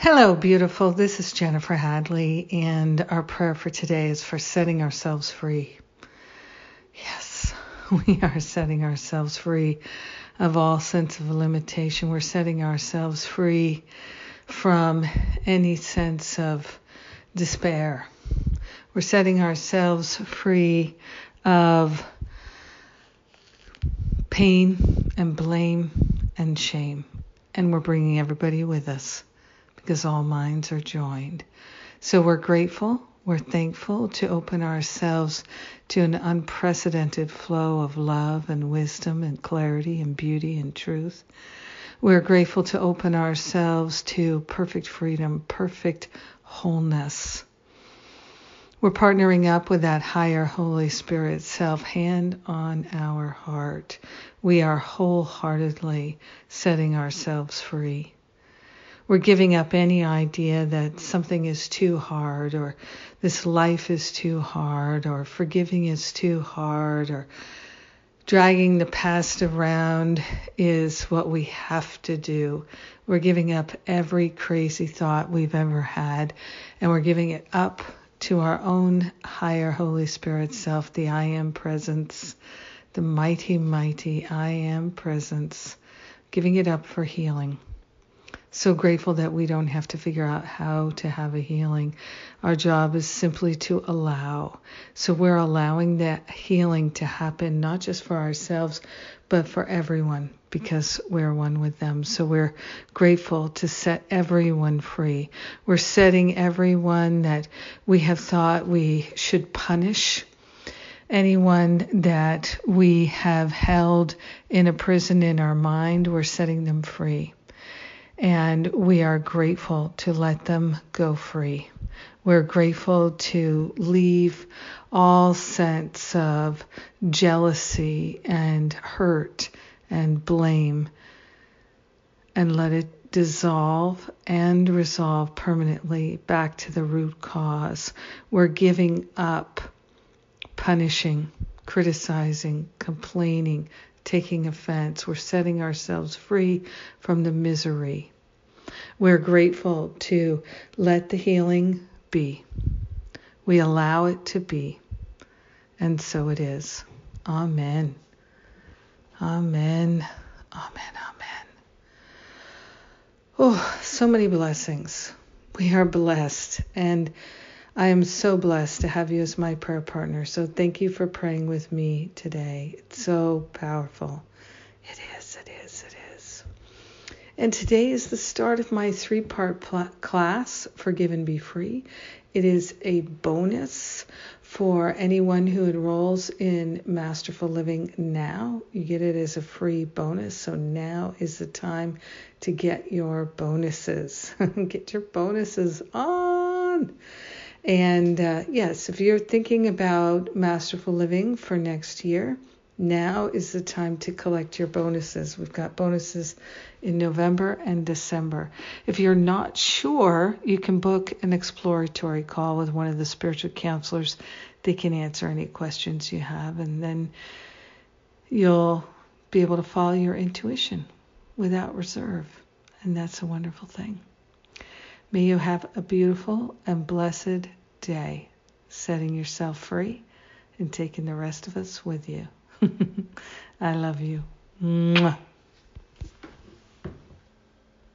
Hello, beautiful. This is Jennifer Hadley, and our prayer for today is for setting ourselves free. Yes, we are setting ourselves free of all sense of limitation. We're setting ourselves free from any sense of despair. We're setting ourselves free of pain and blame and shame. And we're bringing everybody with us because all minds are joined. So we're grateful, we're thankful to open ourselves to an unprecedented flow of love and wisdom and clarity and beauty and truth. We're grateful to open ourselves to perfect freedom, perfect wholeness. We're partnering up with that higher Holy Spirit self, hand on our heart. We are wholeheartedly setting ourselves free we're giving up any idea that something is too hard or this life is too hard or forgiving is too hard or dragging the past around is what we have to do. We're giving up every crazy thought we've ever had and we're giving it up to our own higher Holy Spirit self, the I am presence, the mighty, mighty I am presence, giving it up for healing so grateful that we don't have to figure out how to have a healing. Our job is simply to allow. So we're allowing that healing to happen, not just for ourselves, but for everyone, because we're one with them. So we're grateful to set everyone free. We're setting everyone that we have thought we should punish anyone that we have held in a prison in our mind, we're setting them free and we are grateful to let them go free. We're grateful to leave all sense of jealousy and hurt and blame and let it dissolve and resolve permanently back to the root cause. We're giving up punishing, criticizing, complaining, taking offense. We're setting ourselves free from the misery. We're grateful to let the healing be. We allow it to be. And so it is. Amen. Amen. Amen. Amen. Oh, so many blessings. We are blessed. And I am so blessed to have you as my prayer partner. So thank you for praying with me today. It's so powerful. It is, it is, it is. And today is the start of my three part pl- class, Forgive and Be Free. It is a bonus for anyone who enrolls in Masterful Living now. You get it as a free bonus. So now is the time to get your bonuses. get your bonuses on. And uh, yes, if you're thinking about masterful living for next year, now is the time to collect your bonuses. We've got bonuses in November and December. If you're not sure, you can book an exploratory call with one of the spiritual counselors. They can answer any questions you have, and then you'll be able to follow your intuition without reserve. And that's a wonderful thing. May you have a beautiful and blessed day, setting yourself free and taking the rest of us with you. I love you. Mwah.